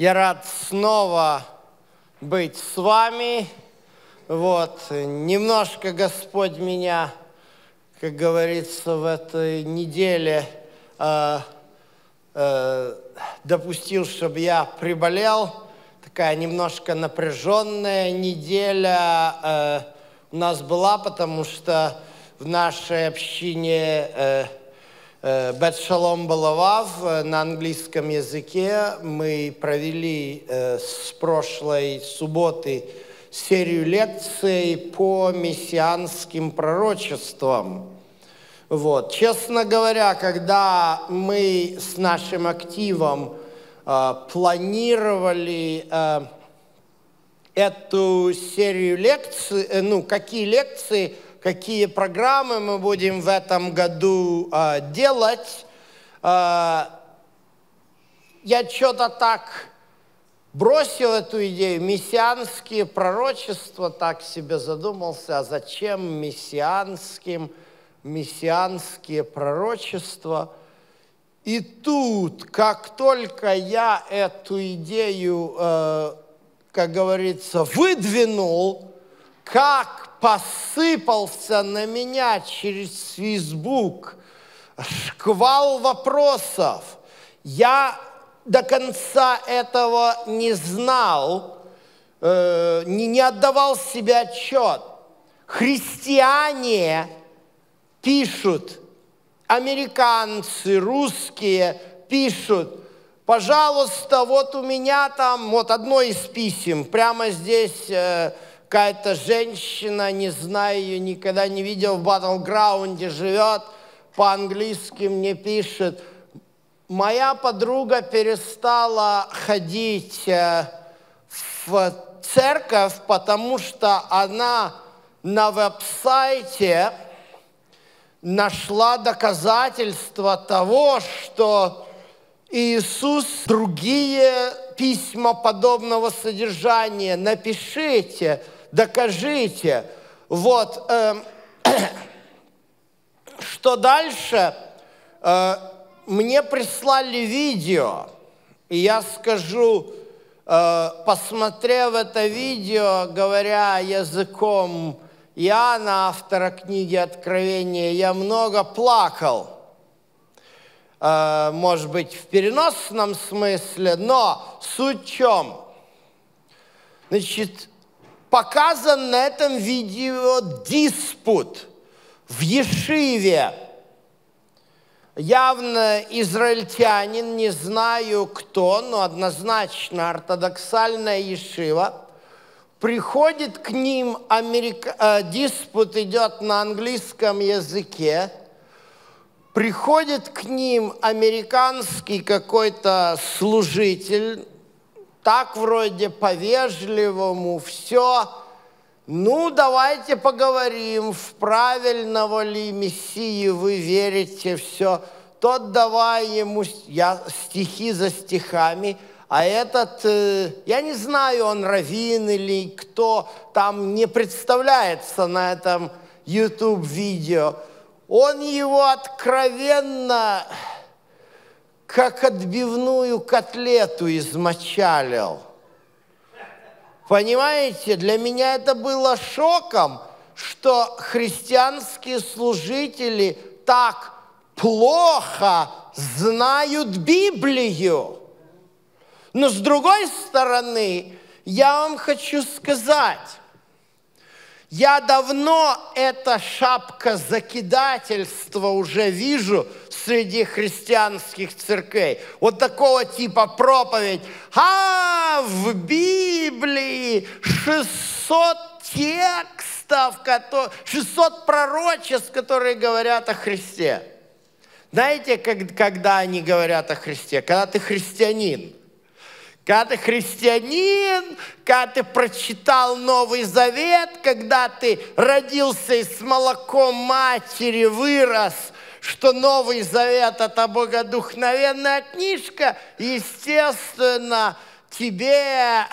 Я рад снова быть с вами. Вот, немножко Господь меня, как говорится, в этой неделе э, э, допустил, чтобы я приболел. Такая немножко напряженная неделя э, у нас была, потому что в нашей общине э, Бет Шалом Балавав э, на английском языке. Мы провели э, с прошлой субботы серию лекций по мессианским пророчествам. Вот. Честно говоря, когда мы с нашим активом э, планировали э, эту серию лекций, э, ну, какие лекции – какие программы мы будем в этом году э, делать. Э, я что-то так бросил эту идею, мессианские пророчества, так себе задумался, а зачем мессианским, мессианские пророчества? И тут, как только я эту идею, э, как говорится, выдвинул, как посыпался на меня через Facebook шквал вопросов. Я до конца этого не знал, э, не, не отдавал себе отчет. Христиане пишут, американцы, русские пишут, пожалуйста, вот у меня там, вот одно из писем, прямо здесь э, какая-то женщина, не знаю ее, никогда не видел, в батлграунде живет, по-английски мне пишет. Моя подруга перестала ходить э, в церковь, потому что она на веб-сайте нашла доказательства того, что Иисус другие письма подобного содержания напишите – докажите. Вот, э, что дальше? Э, мне прислали видео, и я скажу, э, посмотрев это видео, говоря языком Иоанна, автора книги Откровения, я много плакал. Э, может быть, в переносном смысле, но суть в чем? Значит, показан на этом видео диспут в Ешиве. Явно израильтянин, не знаю кто, но однозначно ортодоксальная Ешива. Приходит к ним, Америка... э, диспут идет на английском языке, приходит к ним американский какой-то служитель, так вроде по-вежливому, все. Ну, давайте поговорим, в правильного ли Мессии вы верите, все. Тот давай ему я, стихи за стихами, а этот, э, я не знаю, он раввин или кто, там не представляется на этом YouTube-видео. Он его откровенно как отбивную котлету измочалил. Понимаете, для меня это было шоком, что христианские служители так плохо знают Библию. Но с другой стороны, я вам хочу сказать, я давно эта шапка закидательства уже вижу среди христианских церквей. Вот такого типа проповедь. А, в Библии 600 текстов, 600 пророчеств, которые говорят о Христе. Знаете, когда они говорят о Христе? Когда ты христианин – когда ты христианин, когда ты прочитал Новый Завет, когда ты родился и с молоком матери вырос, что Новый Завет – это богодухновенная книжка, естественно, тебе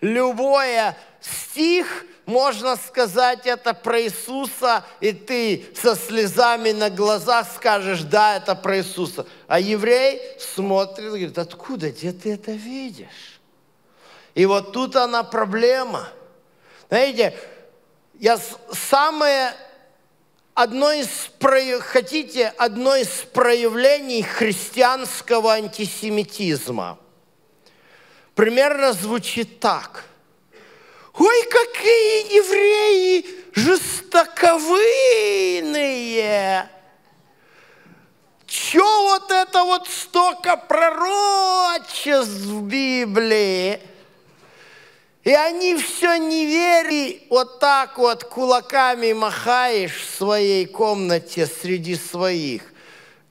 любое стих можно сказать это про Иисуса, и ты со слезами на глазах скажешь, да, это про Иисуса. А еврей смотрит и говорит, откуда, где ты это видишь? И вот тут она проблема. Знаете, я самое одно из, хотите, одно из проявлений христианского антисемитизма примерно звучит так. Ой, какие евреи жестоковыйные! Че вот это вот столько пророчеств в Библии? И они все не верили, вот так вот кулаками махаешь в своей комнате среди своих.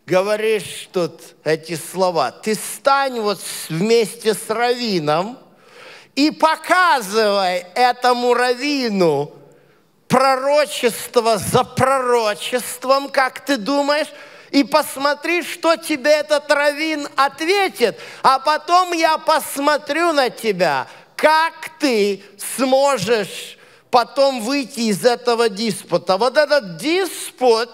Говоришь тут эти слова. Ты стань вот вместе с раввином и показывай этому раввину пророчество за пророчеством, как ты думаешь, и посмотри, что тебе этот раввин ответит, а потом я посмотрю на тебя, как ты сможешь потом выйти из этого диспута. Вот этот диспут,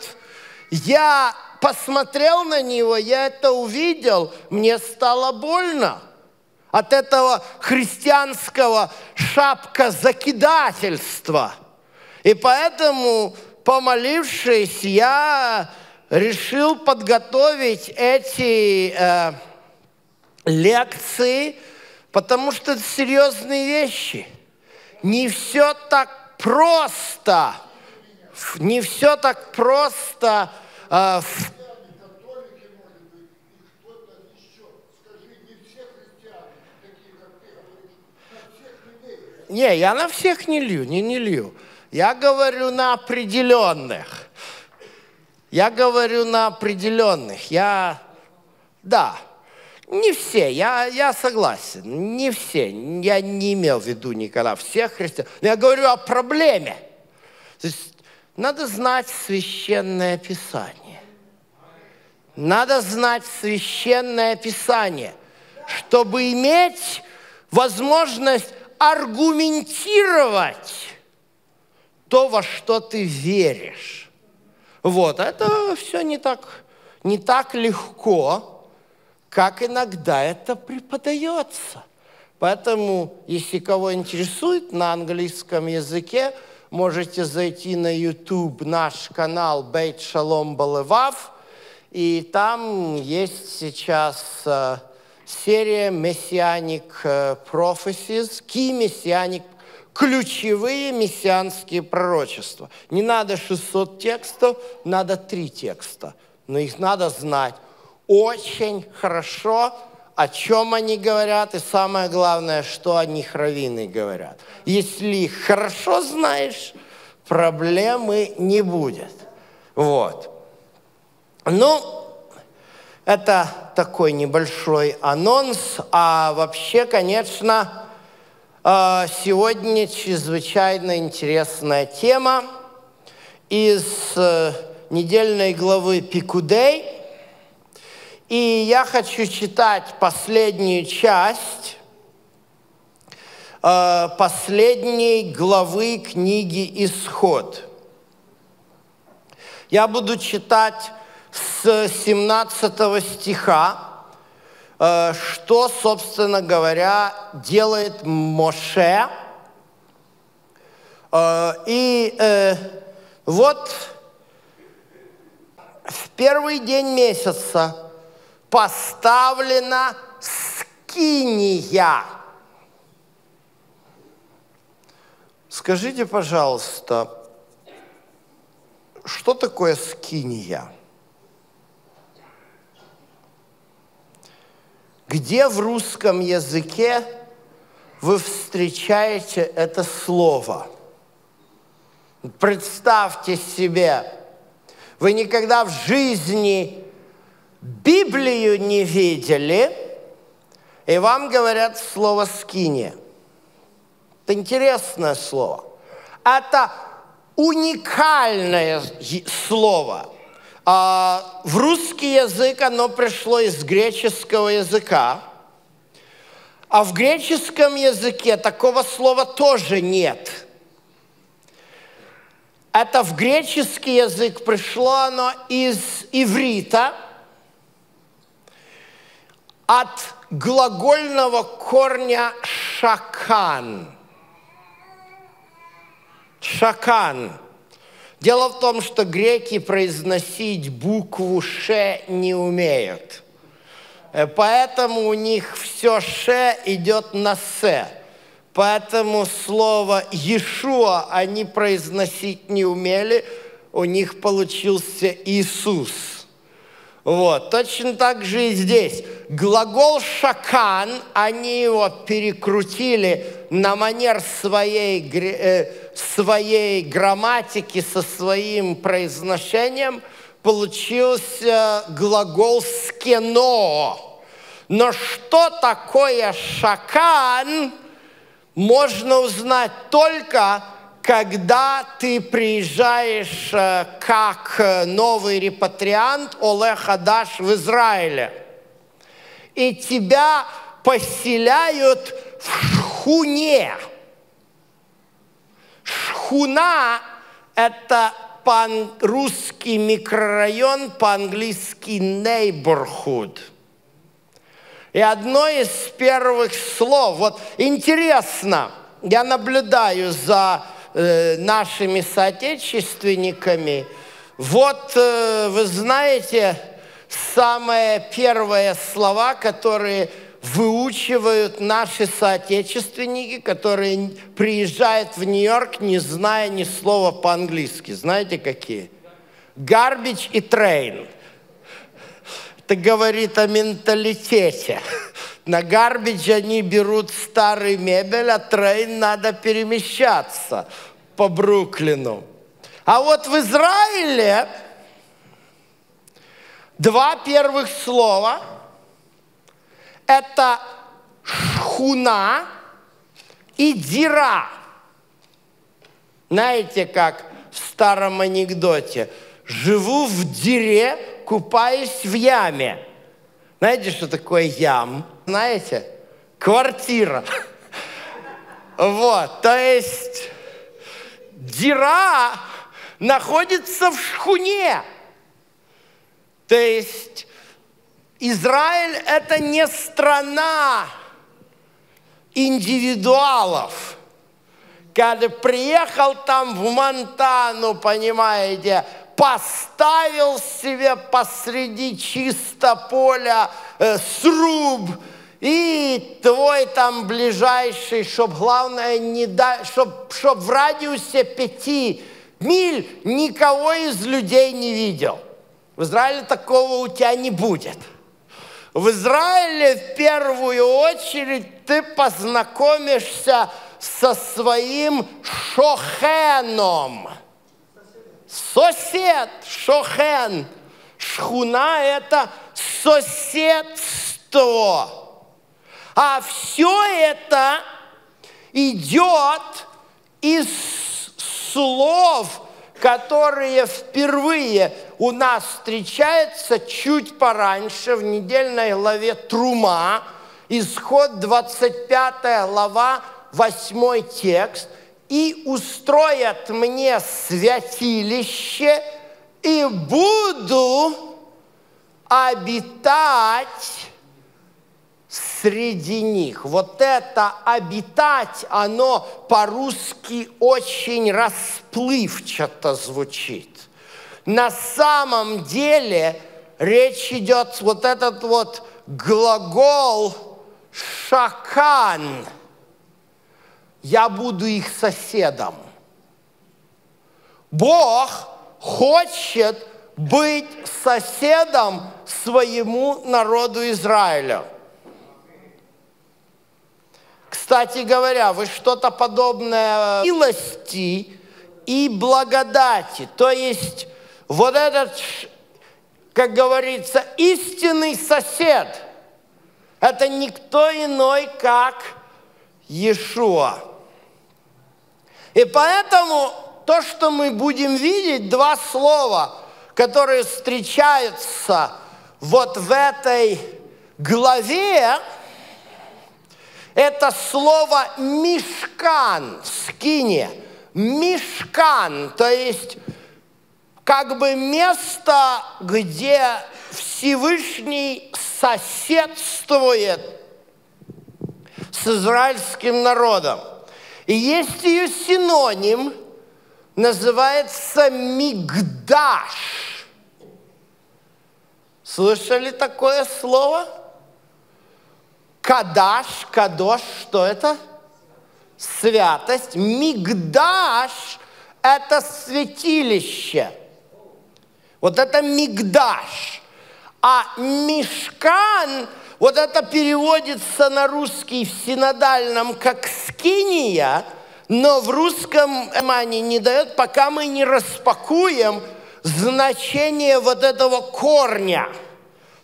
я посмотрел на него, я это увидел, мне стало больно от этого христианского шапка закидательства. И поэтому, помолившись, я решил подготовить эти э, лекции – Потому что это серьезные вещи. Не все так просто. Не все так просто. Э, не, я на всех не лью, не, не лью. Я говорю на определенных. Я говорю на определенных. Я, да, не все, я, я согласен, не все. Я не имел в виду никогда всех христиан. Но я говорю о проблеме. То есть надо знать священное писание. Надо знать священное писание, чтобы иметь возможность аргументировать то, во что ты веришь. Вот, это все не так, не так легко, как иногда это преподается. Поэтому, если кого интересует на английском языке, можете зайти на YouTube наш канал Бейт Шалом Балевав, и там есть сейчас э, серия Messianic э, Prophecies, Key Messianic ключевые мессианские пророчества. Не надо 600 текстов, надо три текста, но их надо знать очень хорошо, о чем они говорят, и самое главное, что о них раввины говорят. Если их хорошо знаешь, проблемы не будет. Вот. Ну, это такой небольшой анонс, а вообще, конечно, э, сегодня чрезвычайно интересная тема из э, недельной главы Пикудей – и я хочу читать последнюю часть э, последней главы книги «Исход». Я буду читать с 17 стиха, э, что, собственно говоря, делает Моше. Э, и э, вот в первый день месяца поставлена скиния. Скажите, пожалуйста, что такое скиния? Где в русском языке вы встречаете это слово? Представьте себе, вы никогда в жизни Библию не видели, и вам говорят слово «скиния». Это интересное слово. Это уникальное слово. А, в русский язык оно пришло из греческого языка, а в греческом языке такого слова тоже нет. Это в греческий язык пришло оно из иврита, от глагольного корня шакан. Шакан. Дело в том, что греки произносить букву «ш» не умеют. Э, поэтому у них все «ш» идет на «с». Поэтому слово «Иешуа» они произносить не умели, у них получился Иисус. Вот. Точно так же и здесь. Глагол «шакан», они его перекрутили на манер своей, э, своей грамматики, со своим произношением, получился глагол «скено». Но что такое «шакан», можно узнать только, когда ты приезжаешь э, как э, новый репатриант Олег Хадаш в Израиле. И тебя поселяют в шхуне. Шхуна – это по-русски микрорайон, по-английски neighborhood – и одно из первых слов, вот интересно, я наблюдаю за э, нашими соотечественниками, вот э, вы знаете, самые первые слова, которые выучивают наши соотечественники, которые приезжают в Нью-Йорк, не зная ни слова по-английски. Знаете какие? Garbage и train – это говорит о менталитете. На гарбидж они берут старый мебель, а трейн надо перемещаться по Бруклину. А вот в Израиле два первых слова – это шхуна и дира. Знаете, как в старом анекдоте – живу в дире, купаюсь в яме. Знаете, что такое ям? Знаете? Квартира. Вот, то есть дира находится в шхуне. То есть Израиль – это не страна индивидуалов. Когда приехал там в Монтану, понимаете, поставил себе посреди чисто поля э, сруб, и твой там ближайший, чтоб главное не да, чтоб, чтоб в радиусе пяти миль никого из людей не видел. В Израиле такого у тебя не будет. В Израиле в первую очередь ты познакомишься со своим шохеном – Сосед, шохен. Шхуна – это соседство. А все это идет из слов, которые впервые у нас встречаются чуть пораньше в недельной главе Трума, исход 25 глава, 8 текст – и устроят мне святилище, и буду обитать среди них. Вот это обитать, оно по-русски очень расплывчато звучит. На самом деле речь идет вот этот вот глагол шакан – я буду их соседом. Бог хочет быть соседом своему народу Израиля. Кстати говоря, вы что-то подобное милости и благодати. То есть вот этот, как говорится, истинный сосед, это никто иной, как Иешуа. И поэтому то, что мы будем видеть, два слова, которые встречаются вот в этой главе, это слово «мешкан», «скине». мешкан, то есть как бы место, где Всевышний соседствует с израильским народом. И есть ее синоним, называется мигдаш. Слышали такое слово? Кадаш, кадош, что это? Святость. Мигдаш – это святилище. Вот это мигдаш. А мешкан, вот это переводится на русский в синодальном как скиния, но в русском внимание не дает, пока мы не распакуем значение вот этого корня.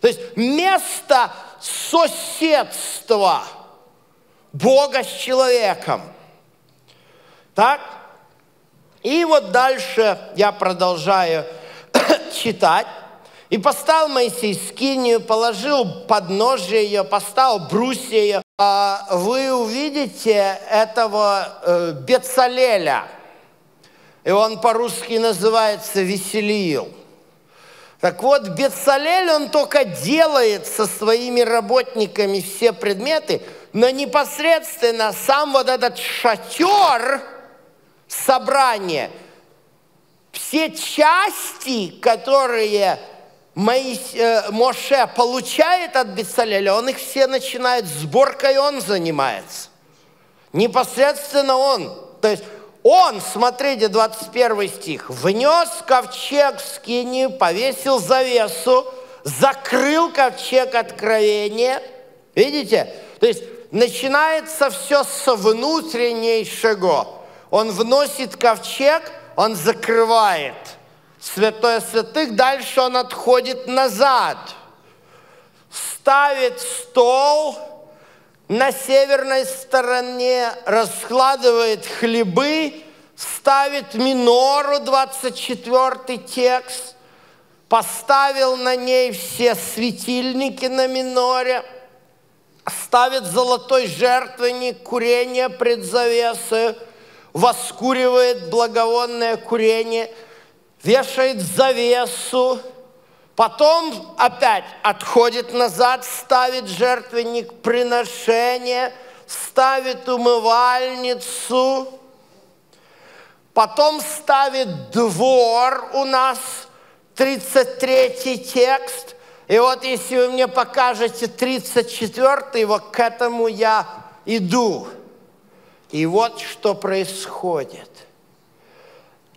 То есть место соседства Бога с человеком. Так? И вот дальше я продолжаю читать. И поставил Моисей скинию, положил подножие ее, поставил брусья ее. А вы увидите этого э, Бецалеля. И он по-русски называется Веселиил. Так вот, Бецалель, он только делает со своими работниками все предметы, но непосредственно сам вот этот шатер собрания, все части, которые Моис, э, Моше получает от Бецалеля, он их все начинает, сборкой он занимается. Непосредственно он. То есть он, смотрите, 21 стих, внес ковчег в скинию, повесил завесу, закрыл ковчег откровения. Видите? То есть начинается все с внутреннейшего. Он вносит ковчег, он закрывает святое святых, дальше он отходит назад, ставит стол, на северной стороне раскладывает хлебы, ставит минору, 24 текст, поставил на ней все светильники на миноре, ставит золотой жертвенник, курение пред завесой, воскуривает благовонное курение, вешает завесу, Потом опять отходит назад, ставит жертвенник приношения, ставит умывальницу, потом ставит двор у нас, 33 текст. И вот если вы мне покажете 34, вот к этому я иду. И вот что происходит.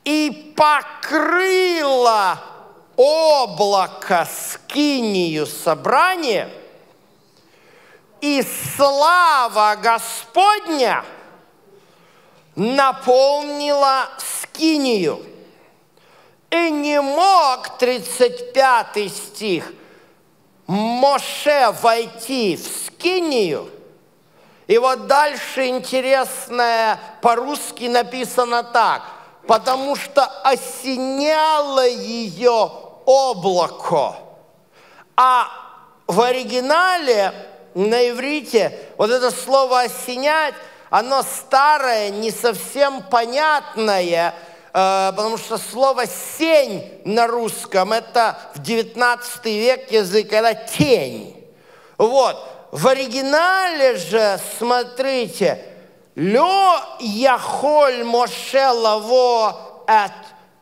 И покрыла облако скинию собрания, и слава Господня наполнила скинию. И не мог, 35 стих, Моше войти в скинию. И вот дальше интересное по-русски написано так. Потому что осеняло ее облако. А в оригинале на иврите вот это слово «осенять», оно старое, не совсем понятное, э, потому что слово «сень» на русском – это в 19 век язык, это «тень». Вот. В оригинале же, смотрите, «Лё яхоль Моше лаво от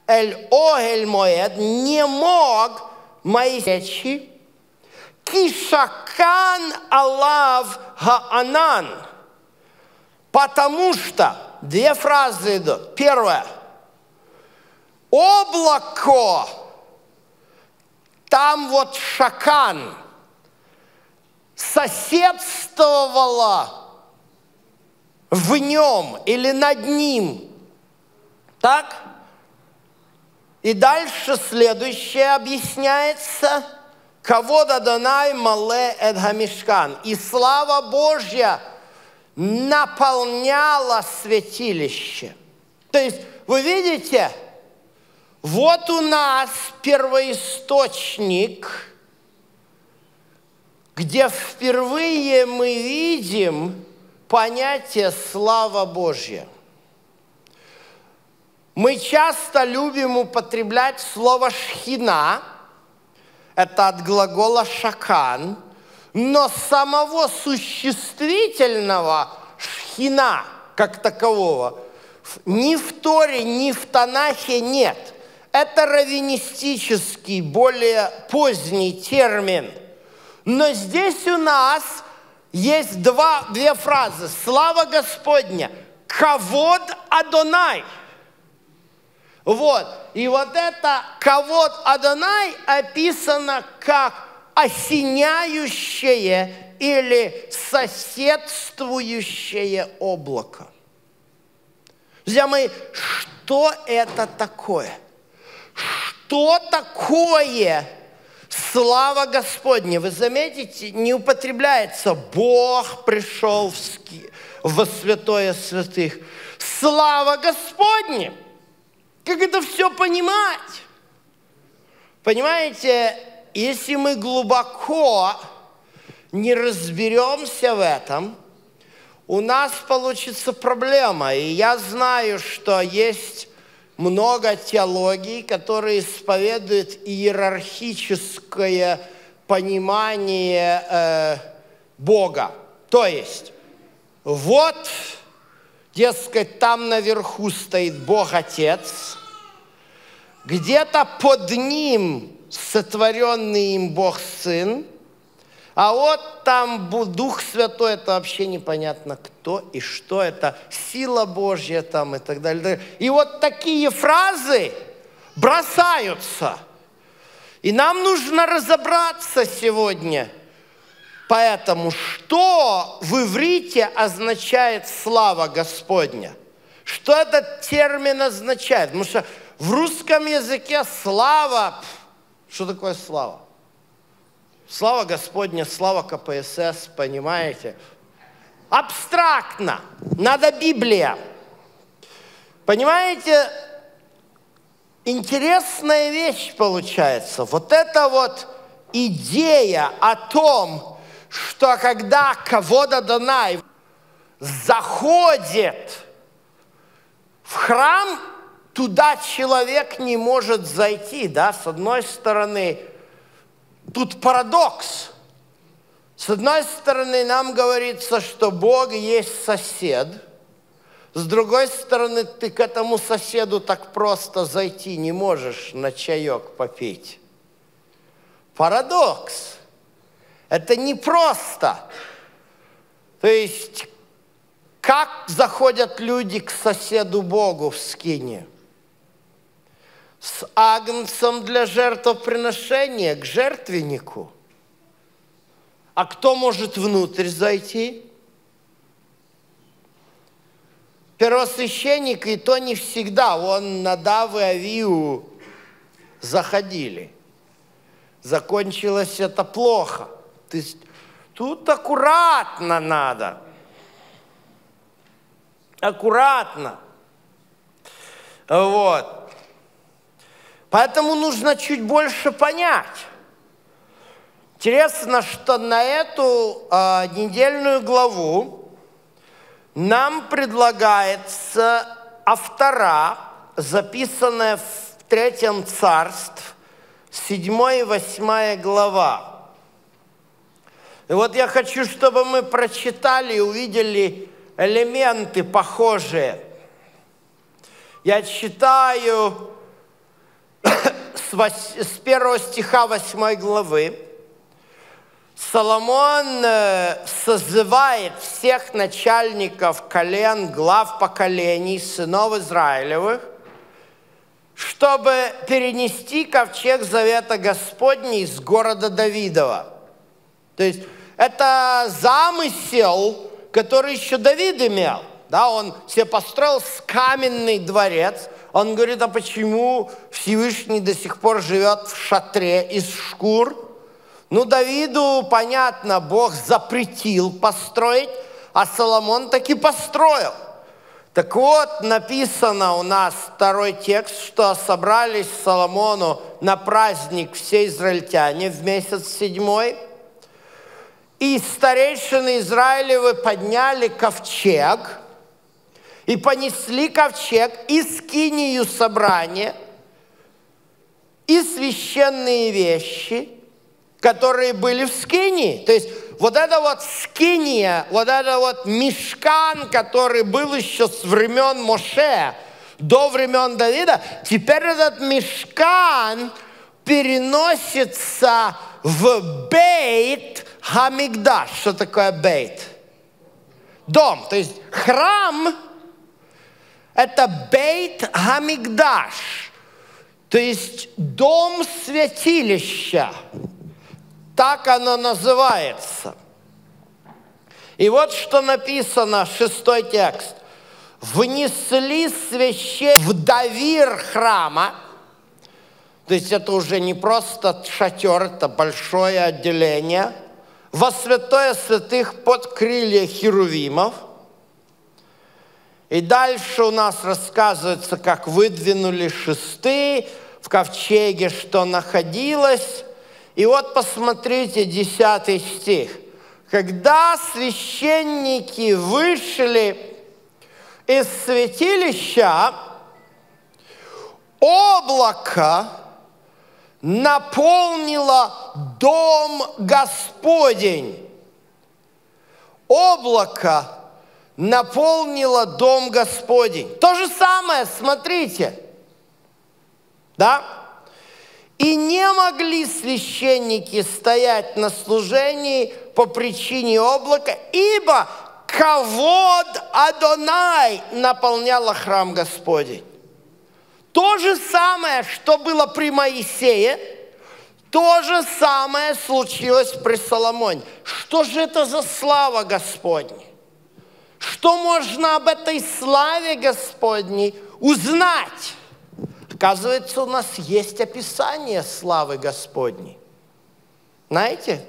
эль огель моед» не мог Моисей кишакан алав гаанан. Потому что, две фразы идут. Первое. Облако, там вот шакан, соседствовало в нем или над ним. Так? И дальше следующее объясняется. Кого дадонай мале эдгамишкан. И слава Божья наполняла святилище. То есть, вы видите, вот у нас первоисточник, где впервые мы видим понятие «слава Божья». Мы часто любим употреблять слово «шхина», это от глагола «шакан», но самого существительного «шхина» как такового ни в Торе, ни в Танахе нет. Это раввинистический, более поздний термин. Но здесь у нас есть два, две фразы. Слава Господня, кавод Адонай. Вот. И вот это кавод Адонай описано как осеняющее или соседствующее облако. Друзья мои, что это такое? Что такое слава Господня? Вы заметите, не употребляется Бог пришел в, ски, в святое святых. Слава Господня! Как это все понимать? Понимаете, если мы глубоко не разберемся в этом, у нас получится проблема. И я знаю, что есть много теологий, которые исповедуют иерархическое понимание э, Бога. То есть, вот, дескать, там наверху стоит Бог Отец, где-то под ним сотворенный им Бог Сын, а вот там Дух Святой, это вообще непонятно кто и что это, сила Божья там и так далее. И вот такие фразы бросаются. И нам нужно разобраться сегодня. Поэтому, что в иврите означает слава Господня? Что этот термин означает? Потому что в русском языке слава, что такое слава? Слава Господня, слава КПСС, понимаете? Абстрактно. Надо Библия. Понимаете, интересная вещь получается. Вот эта вот идея о том, что когда кого-то Донай заходит в храм, туда человек не может зайти, да, с одной стороны – Тут парадокс. С одной стороны, нам говорится, что Бог есть сосед. С другой стороны, ты к этому соседу так просто зайти не можешь на чаек попить. Парадокс. Это непросто. То есть, как заходят люди к соседу Богу в скине? с агнцем для жертвоприношения к жертвеннику. А кто может внутрь зайти? Первосвященник, и то не всегда. Он на Давы Авию заходили. Закончилось это плохо. Есть тут аккуратно надо. Аккуратно. Вот. Поэтому нужно чуть больше понять. Интересно, что на эту э, недельную главу нам предлагается автора, записанная в Третьем Царств, 7 и 8 глава. И вот я хочу, чтобы мы прочитали и увидели элементы похожие. Я читаю с первого стиха 8 главы, Соломон э, созывает всех начальников колен, глав поколений, сынов Израилевых, чтобы перенести ковчег Завета Господня из города Давидова. То есть это замысел, который еще Давид имел. Да, он себе построил каменный дворец – он говорит, а почему Всевышний до сих пор живет в шатре из шкур? Ну, Давиду, понятно, Бог запретил построить, а Соломон таки построил. Так вот, написано у нас второй текст, что собрались Соломону на праздник все израильтяне в месяц седьмой. И старейшины Израилевы подняли ковчег – и понесли ковчег и скинию собрания, и священные вещи, которые были в скинии. То есть вот это вот скиния, вот это вот мешкан, который был еще с времен Моше, до времен Давида, теперь этот мешкан переносится в бейт Хамигдаш. Что такое бейт? Дом. То есть храм – это бейт Хамигдаш. То есть дом святилища. Так оно называется. И вот что написано, шестой текст. «Внесли священ в давир храма, то есть это уже не просто шатер, это большое отделение. Во святое святых под крылья херувимов. И дальше у нас рассказывается, как выдвинули шесты в ковчеге, что находилось. И вот посмотрите, 10 стих. Когда священники вышли из святилища, облако наполнило дом Господень. Облако наполнило дом Господень. То же самое, смотрите. Да? И не могли священники стоять на служении по причине облака, ибо ковод Адонай наполняла храм Господень. То же самое, что было при Моисее, то же самое случилось при Соломоне. Что же это за слава Господня? Что можно об этой славе Господней узнать? Оказывается, у нас есть описание славы Господней. Знаете?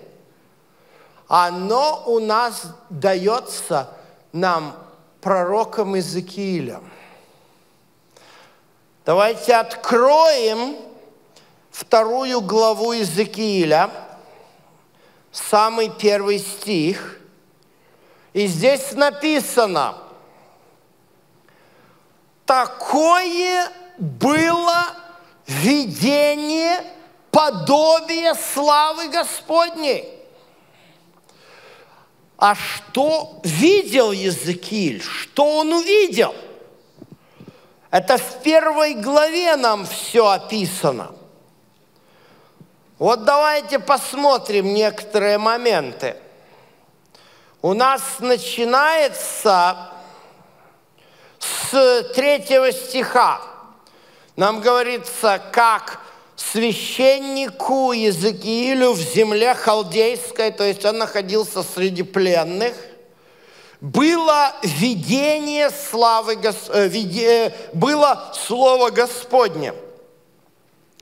Оно у нас дается нам пророком Иезекиилем. Давайте откроем вторую главу Иезекииля, самый первый стих. И здесь написано, такое было видение подобие славы Господней. А что видел Языкиль? Что он увидел? – это в первой главе нам все описано. Вот давайте посмотрим некоторые моменты. У нас начинается с третьего стиха. Нам говорится, как священнику Езекиилю в земле халдейской, то есть он находился среди пленных – было видение славы, э, было Слово Господне.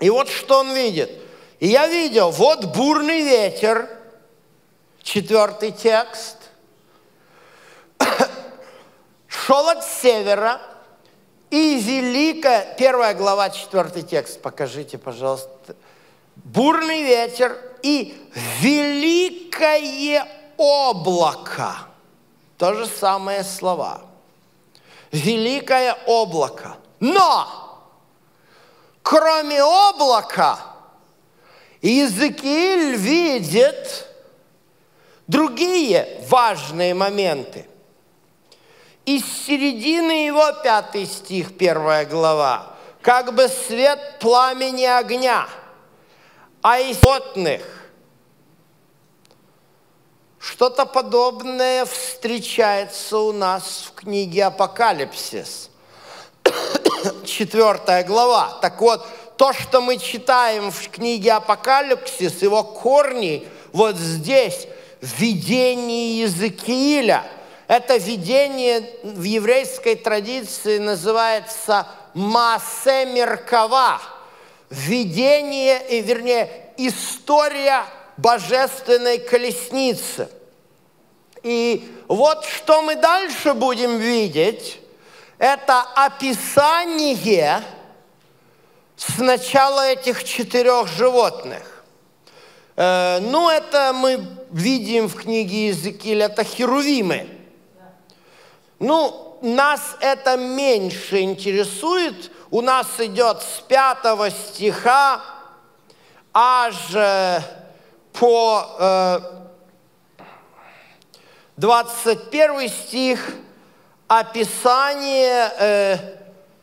И вот что он видит. И я видел, вот бурный ветер, четвертый текст, шел от севера, и великая, первая глава, четвертый текст, покажите, пожалуйста. Бурный ветер и великое облако – то же самое слова. Великое облако. Но, кроме облака, Иезекииль видит другие важные моменты. Из середины его, пятый стих, первая глава, как бы свет пламени огня, а из животных что-то подобное встречается у нас в книге Апокалипсис. Четвертая глава. Так вот, то, что мы читаем в книге Апокалипсис, его корни вот здесь, в видении Иезекииля. Это видение в еврейской традиции называется Масе Меркава. Видение, вернее, история божественной колесницы. И вот что мы дальше будем видеть, это описание сначала этих четырех животных. Э, ну, это мы видим в книге Иезекииля, это херувимы. Ну, нас это меньше интересует. У нас идет с пятого стиха аж э, по э, 21 стих описание э,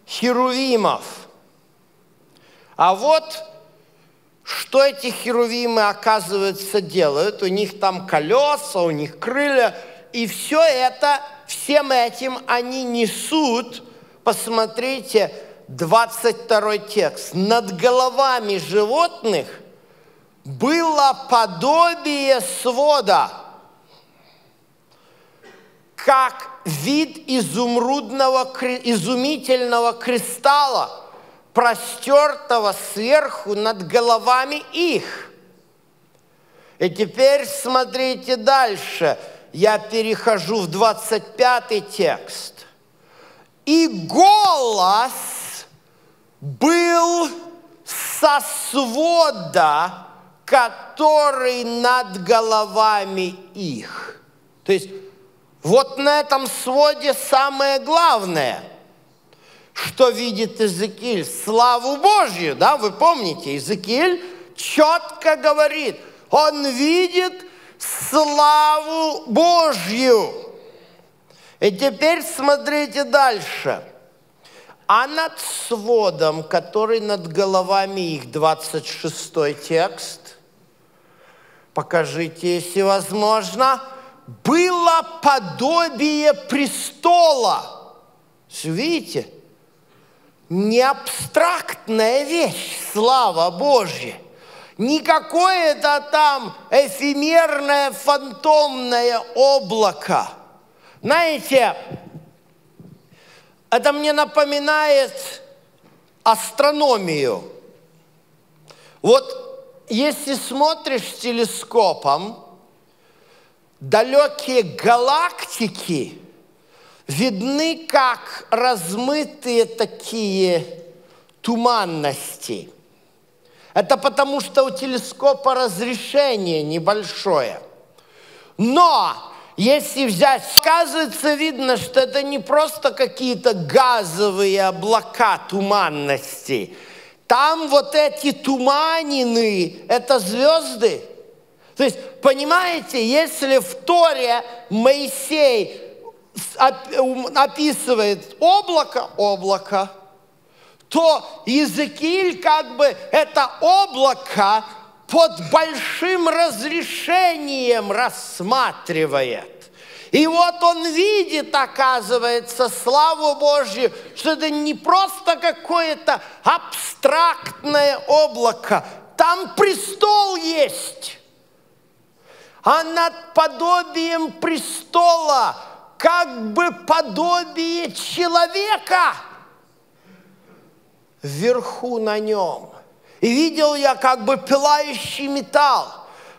херувимов. А вот что эти херувимы, оказывается, делают. У них там колеса, у них крылья. И все это, всем этим они несут, посмотрите, 22 текст. Над головами животных было подобие свода, как вид изумрудного, изумительного кристалла, простертого сверху над головами их. И теперь смотрите дальше. Я перехожу в 25 текст. И голос был со свода, который над головами их. То есть вот на этом своде самое главное, что видит Иезекииль. Славу Божью, да, вы помните, Иезекииль четко говорит, он видит славу Божью. И теперь смотрите дальше – а над сводом, который над головами их, 26 текст, покажите, если возможно, было подобие престола. Видите? Не абстрактная вещь, слава Божья. Не какое-то там эфемерное фантомное облако. Знаете, это мне напоминает астрономию. Вот если смотришь телескопом, далекие галактики видны как размытые такие туманности. Это потому, что у телескопа разрешение небольшое. Но если взять, оказывается, видно, что это не просто какие-то газовые облака туманности. Там вот эти туманины – это звезды. То есть, понимаете, если в Торе Моисей описывает облако, облако, то Иезекииль как бы это облако под большим разрешением рассматривает. И вот он видит, оказывается, славу Божью, что это не просто какое-то абстрактное облако. Там престол есть. А над подобием престола как бы подобие человека вверху на нем – и видел я как бы пылающий металл,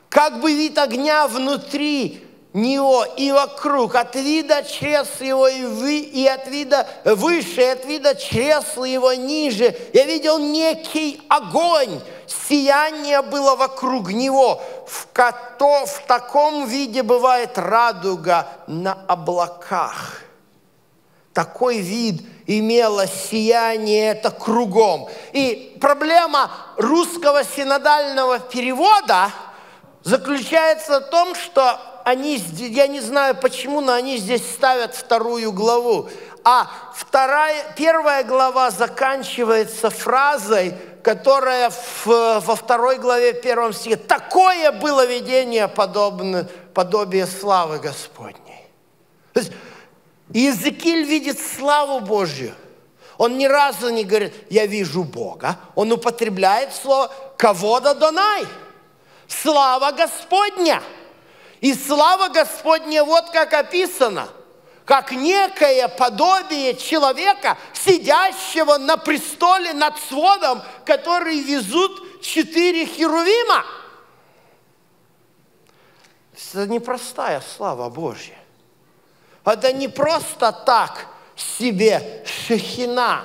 как бы вид огня внутри него и вокруг, от вида чресла его и, вы, и от вида выше, и от вида чресла его ниже. Я видел некий огонь, сияние было вокруг него, в, кото, в таком виде бывает радуга на облаках. Такой вид – имело сияние это кругом. И проблема русского синодального перевода заключается в том, что они, я не знаю почему, но они здесь ставят вторую главу. А вторая, первая глава заканчивается фразой, которая в, во второй главе первом стихе. Такое было видение подобное, подобие славы Господней. То есть Иезекииль видит славу Божью. Он ни разу не говорит, я вижу Бога. Он употребляет слово «кого-то Донай». Слава Господня. И слава Господня вот как описано, как некое подобие человека, сидящего на престоле над сводом, который везут четыре херувима. Это непростая слава Божья. Это не просто так себе шехина.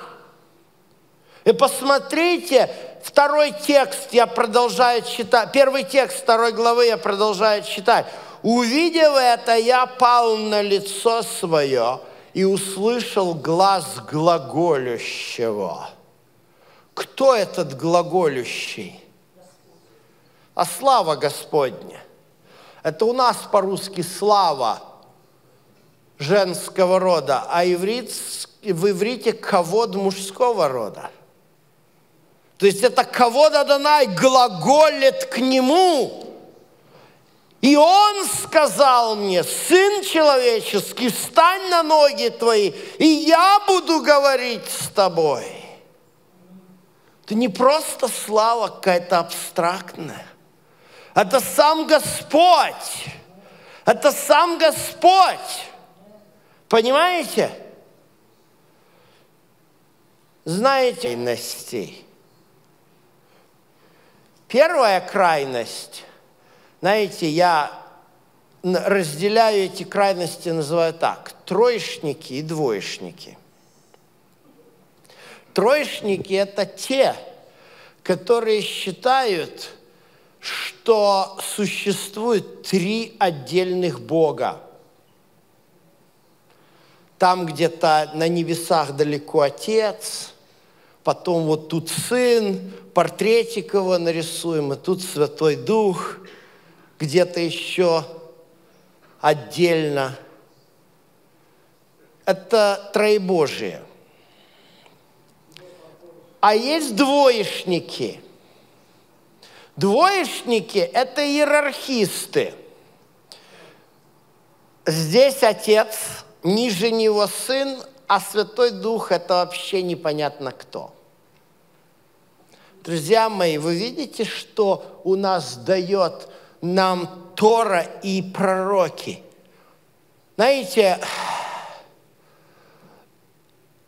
И посмотрите, второй текст я продолжаю читать, первый текст второй главы я продолжаю читать. Увидев это, я пал на лицо свое и услышал глаз глаголющего. Кто этот глаголющий? А слава Господня. Это у нас по-русски слава женского рода, а иврит, в иврите ковод мужского рода. То есть это кого Адонай глаголит к нему. И он сказал мне, сын человеческий, встань на ноги твои, и я буду говорить с тобой. Это не просто слава какая-то абстрактная. Это сам Господь. Это сам Господь. Понимаете? Знаете, крайностей. Первая крайность, знаете, я разделяю эти крайности, называю так, троечники и двоечники. Троечники – это те, которые считают, что существует три отдельных Бога. Там где-то на небесах далеко Отец, потом вот тут Сын, портретик его нарисуем, и тут Святой Дух, где-то еще отдельно. Это Троебожие. А есть двоечники – Двоечники – это иерархисты. Здесь отец, ниже него сын, а Святой Дух – это вообще непонятно кто. Друзья мои, вы видите, что у нас дает нам Тора и пророки? Знаете,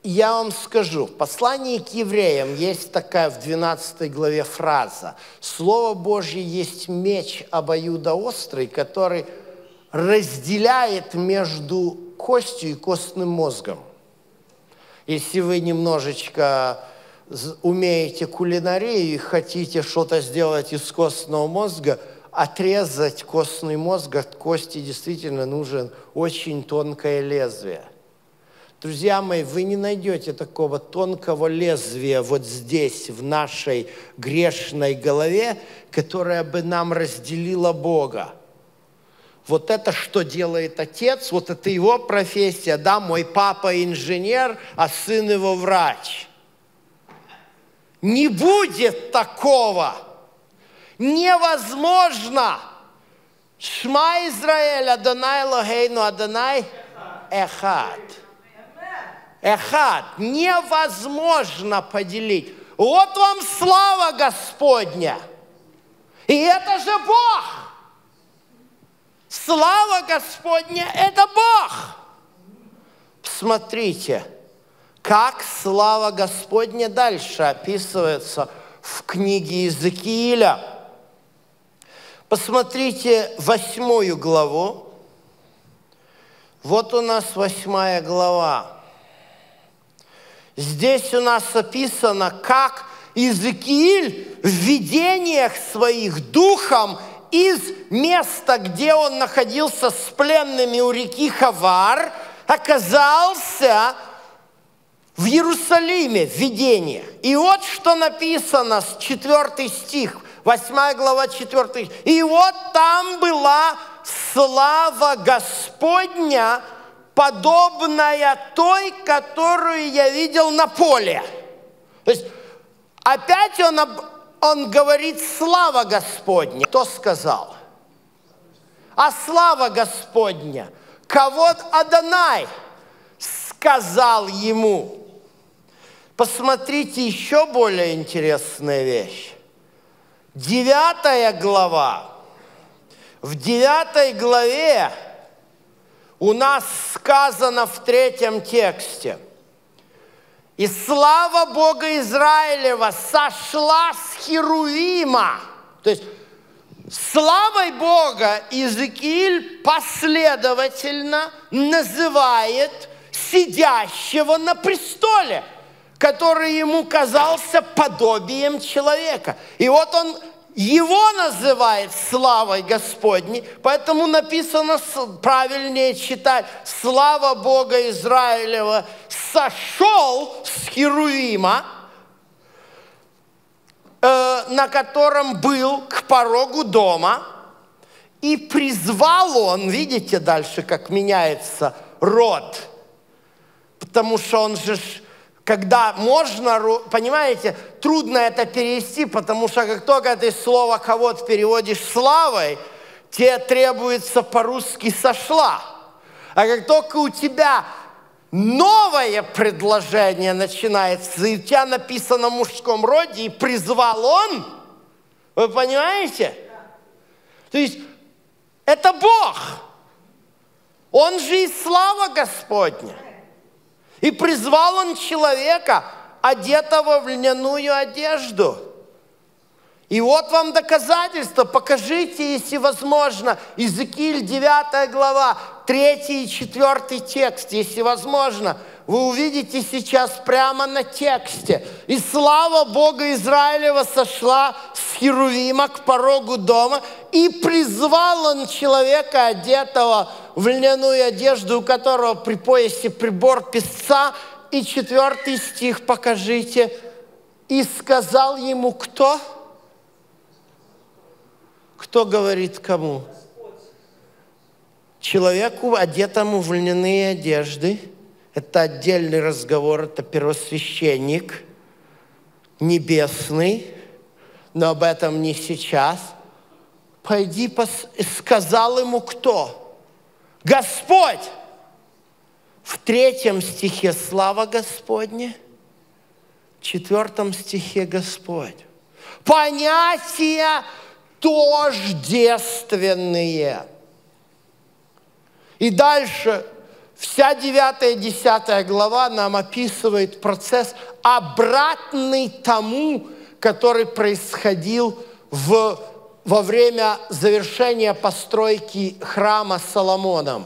я вам скажу, в послании к евреям есть такая в 12 главе фраза. Слово Божье есть меч обоюдоострый, который разделяет между костью и костным мозгом. Если вы немножечко умеете кулинарию и хотите что-то сделать из костного мозга, отрезать костный мозг от кости действительно нужен очень тонкое лезвие – Друзья мои, вы не найдете такого тонкого лезвия вот здесь, в нашей грешной голове, которое бы нам разделило Бога. Вот это, что делает отец, вот это его профессия, да, мой папа инженер, а сын его врач. Не будет такого. Невозможно. Шма Израиль, Адонай Логейну, Адонай Эхад. Эхад, невозможно поделить. Вот вам слава Господня. И это же Бог. Слава Господня – это Бог. Смотрите, как слава Господня дальше описывается в книге Иезекииля. Посмотрите восьмую главу. Вот у нас восьмая глава. Здесь у нас описано, как Иезекииль в видениях своих духом из места, где он находился с пленными у реки Хавар, оказался в Иерусалиме в видениях. И вот что написано, с 4 стих, 8 глава 4. И вот там была слава Господня – подобная той, которую я видел на поле. То есть опять он, он говорит «Слава Господня». Кто сказал? А слава Господня, кого Адонай сказал ему. Посмотрите еще более интересная вещь. Девятая глава. В девятой главе у нас сказано в третьем тексте. И слава Бога Израилева сошла с Херувима. То есть славой Бога Иезекииль последовательно называет сидящего на престоле, который ему казался подобием человека. И вот он его называет славой Господней, поэтому написано правильнее читать «Слава Бога Израилева сошел с Херувима, э, на котором был к порогу дома, и призвал он, видите дальше, как меняется род, потому что он же когда можно, понимаете, трудно это перевести, потому что как только ты слово кого-то переводишь славой, тебе требуется по-русски «сошла». А как только у тебя новое предложение начинается, и у тебя написано в мужском роде, и призвал он, вы понимаете? То есть это Бог. Он же и слава Господня. И призвал он человека, одетого в льняную одежду. И вот вам доказательство. Покажите, если возможно, Иезекииль 9 глава, 3 и 4 текст, если возможно. Вы увидите сейчас прямо на тексте. «И слава Бога Израилева сошла с Херувима к порогу дома, и призвал он человека, одетого в льняную одежду, у которого при поясе прибор песца, и четвертый стих покажите. И сказал ему кто? Кто говорит кому? Человеку, одетому в льняные одежды. Это отдельный разговор, это первосвященник небесный, но об этом не сейчас. Пойди, пос... сказал ему кто? Господь. В третьем стихе слава Господня, в четвертом стихе Господь. Понятия тождественные. И дальше вся 9-10 глава нам описывает процесс обратный тому, который происходил в во время завершения постройки храма Соломоном.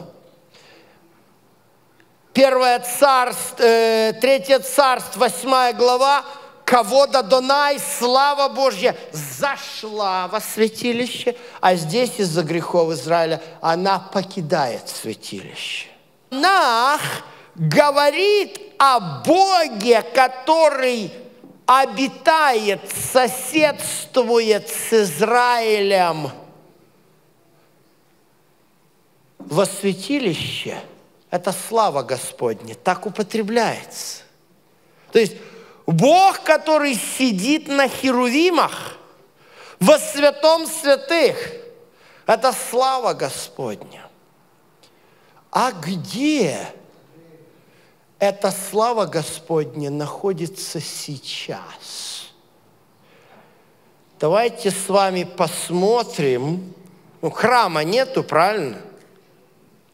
Первое царство, э, третье царство, восьмая глава, кого до Донай, слава Божья, зашла во святилище, а здесь из-за грехов Израиля она покидает святилище. Нах говорит о Боге, который обитает, соседствует с Израилем во святилище, это слава Господня, так употребляется. То есть Бог, который сидит на херувимах, во святом святых, это слава Господня. А где эта слава Господня находится сейчас. Давайте с вами посмотрим. Ну, храма нету, правильно?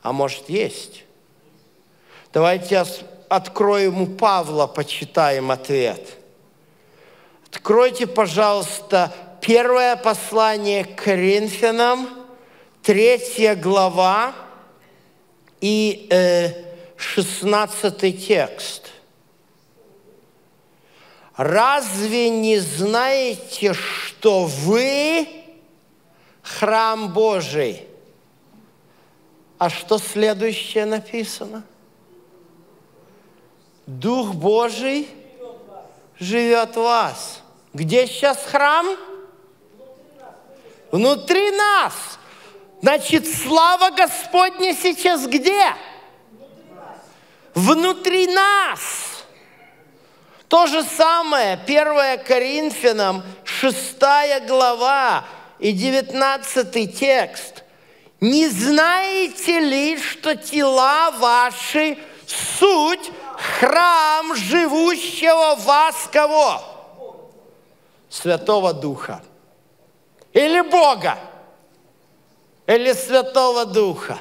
А может, есть? Давайте откроем у Павла, почитаем ответ. Откройте, пожалуйста, первое послание к Коринфянам, третья глава, и э, 16 текст. Разве не знаете, что вы храм Божий? А что следующее написано? Дух Божий живет в вас. Где сейчас храм? Внутри нас. Значит, слава Господня сейчас где? внутри нас. То же самое, 1 Коринфянам, 6 глава и 19 текст. Не знаете ли, что тела ваши суть храм живущего вас кого? Святого Духа. Или Бога. Или Святого Духа.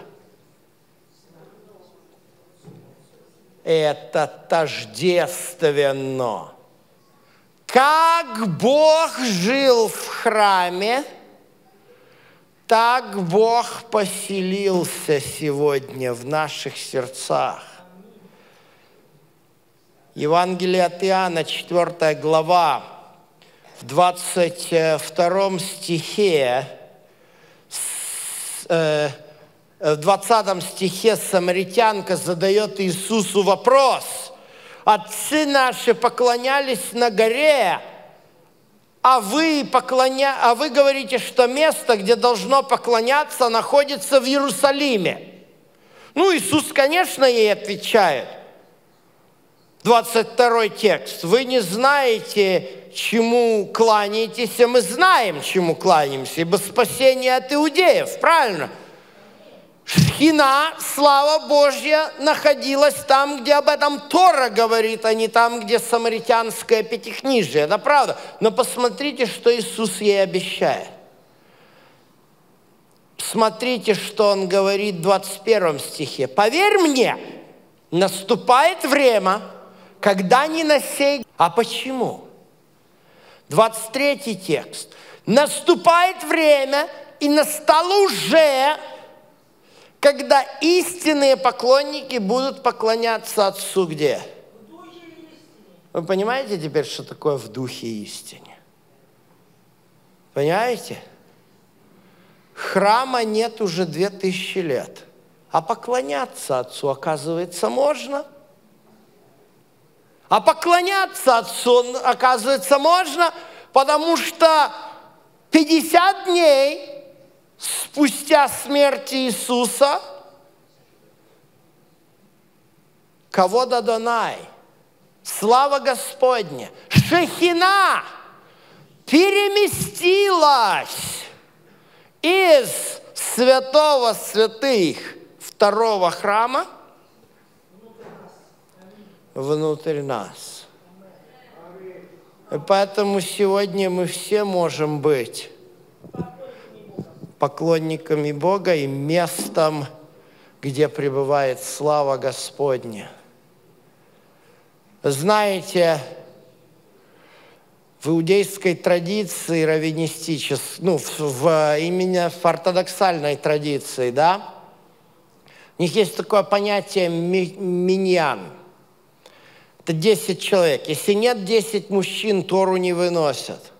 это тождественно. Как Бог жил в храме, так Бог поселился сегодня в наших сердцах. Евангелие от Иоанна, 4 глава, в 22 стихе, э, в 20 стихе самаритянка задает Иисусу вопрос. Отцы наши поклонялись на горе, а вы, поклоня... а вы говорите, что место, где должно поклоняться, находится в Иерусалиме. Ну, Иисус, конечно, ей отвечает. 22 текст. Вы не знаете, чему кланяетесь, а мы знаем, чему кланяемся, ибо спасение от иудеев, правильно? Шхина, слава Божья, находилась там, где об этом Тора говорит, а не там, где самаритянское пятикнижие. Это правда. Но посмотрите, что Иисус ей обещает. Смотрите, что Он говорит в 21 стихе. «Поверь мне, наступает время, когда не на сей...» А почему? 23 текст. «Наступает время, и настало уже, когда истинные поклонники будут поклоняться Отцу где? Вы понимаете теперь, что такое в духе истине? Понимаете? Храма нет уже две тысячи лет. А поклоняться Отцу, оказывается, можно. А поклоняться Отцу, оказывается, можно, потому что 50 дней спустя смерть Иисуса, кого Донай, слава Господня, Шехина переместилась из святого святых второго храма внутрь нас. И поэтому сегодня мы все можем быть поклонниками Бога и местом, где пребывает слава Господня. Знаете, в иудейской традиции раввинистической, ну, в, в, именно в ортодоксальной традиции, да, у них есть такое понятие миньян. Это 10 человек. Если нет 10 мужчин, Тору не выносят –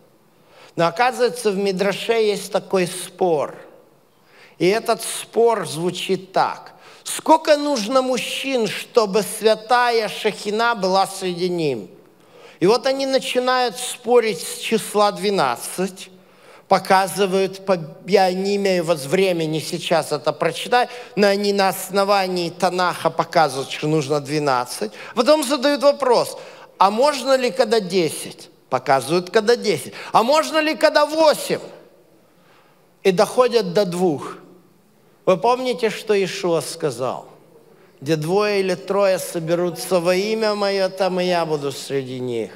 но оказывается, в Мидраше есть такой спор. И этот спор звучит так. Сколько нужно мужчин, чтобы святая Шахина была среди ним? И вот они начинают спорить с числа 12, показывают, я не имею вот времени сейчас это прочитать, но они на основании Танаха показывают, что нужно 12. Потом задают вопрос, а можно ли когда 10? Показывают, когда 10. А можно ли, когда 8? И доходят до двух. Вы помните, что Ишуа сказал? Где двое или трое соберутся во имя Мое, там и я буду среди них.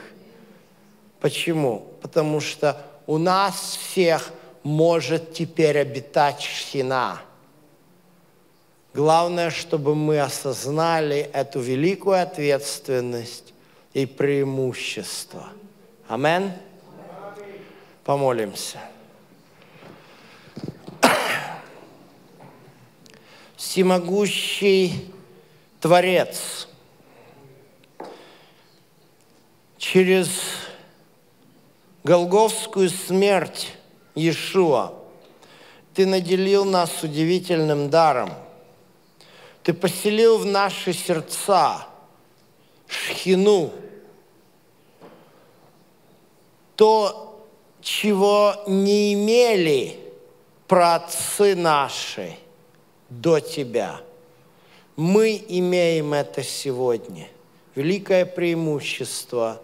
Почему? Потому что у нас всех может теперь обитать шхина. Главное, чтобы мы осознали эту великую ответственность и преимущество – Амен. Помолимся. Всемогущий Творец, через Голговскую смерть Иешуа Ты наделил нас удивительным даром. Ты поселил в наши сердца шхину – то, чего не имели праотцы наши до Тебя. Мы имеем это сегодня. Великое преимущество.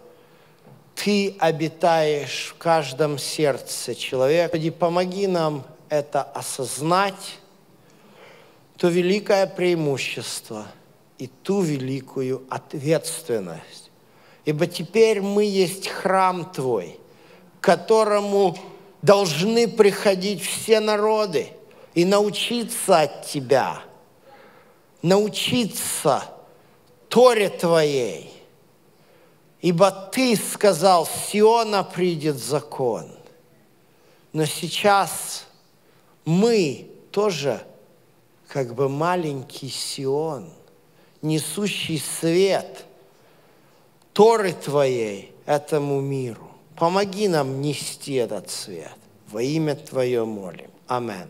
Ты обитаешь в каждом сердце человека. Господи, помоги нам это осознать, то великое преимущество и ту великую ответственность. Ибо теперь мы есть храм Твой – которому должны приходить все народы и научиться от Тебя, научиться Торе Твоей. Ибо Ты сказал, с Сиона придет закон. Но сейчас мы тоже как бы маленький Сион, несущий свет Торы Твоей этому миру. Помоги нам нести этот свет. Во имя Твое молим. Аминь.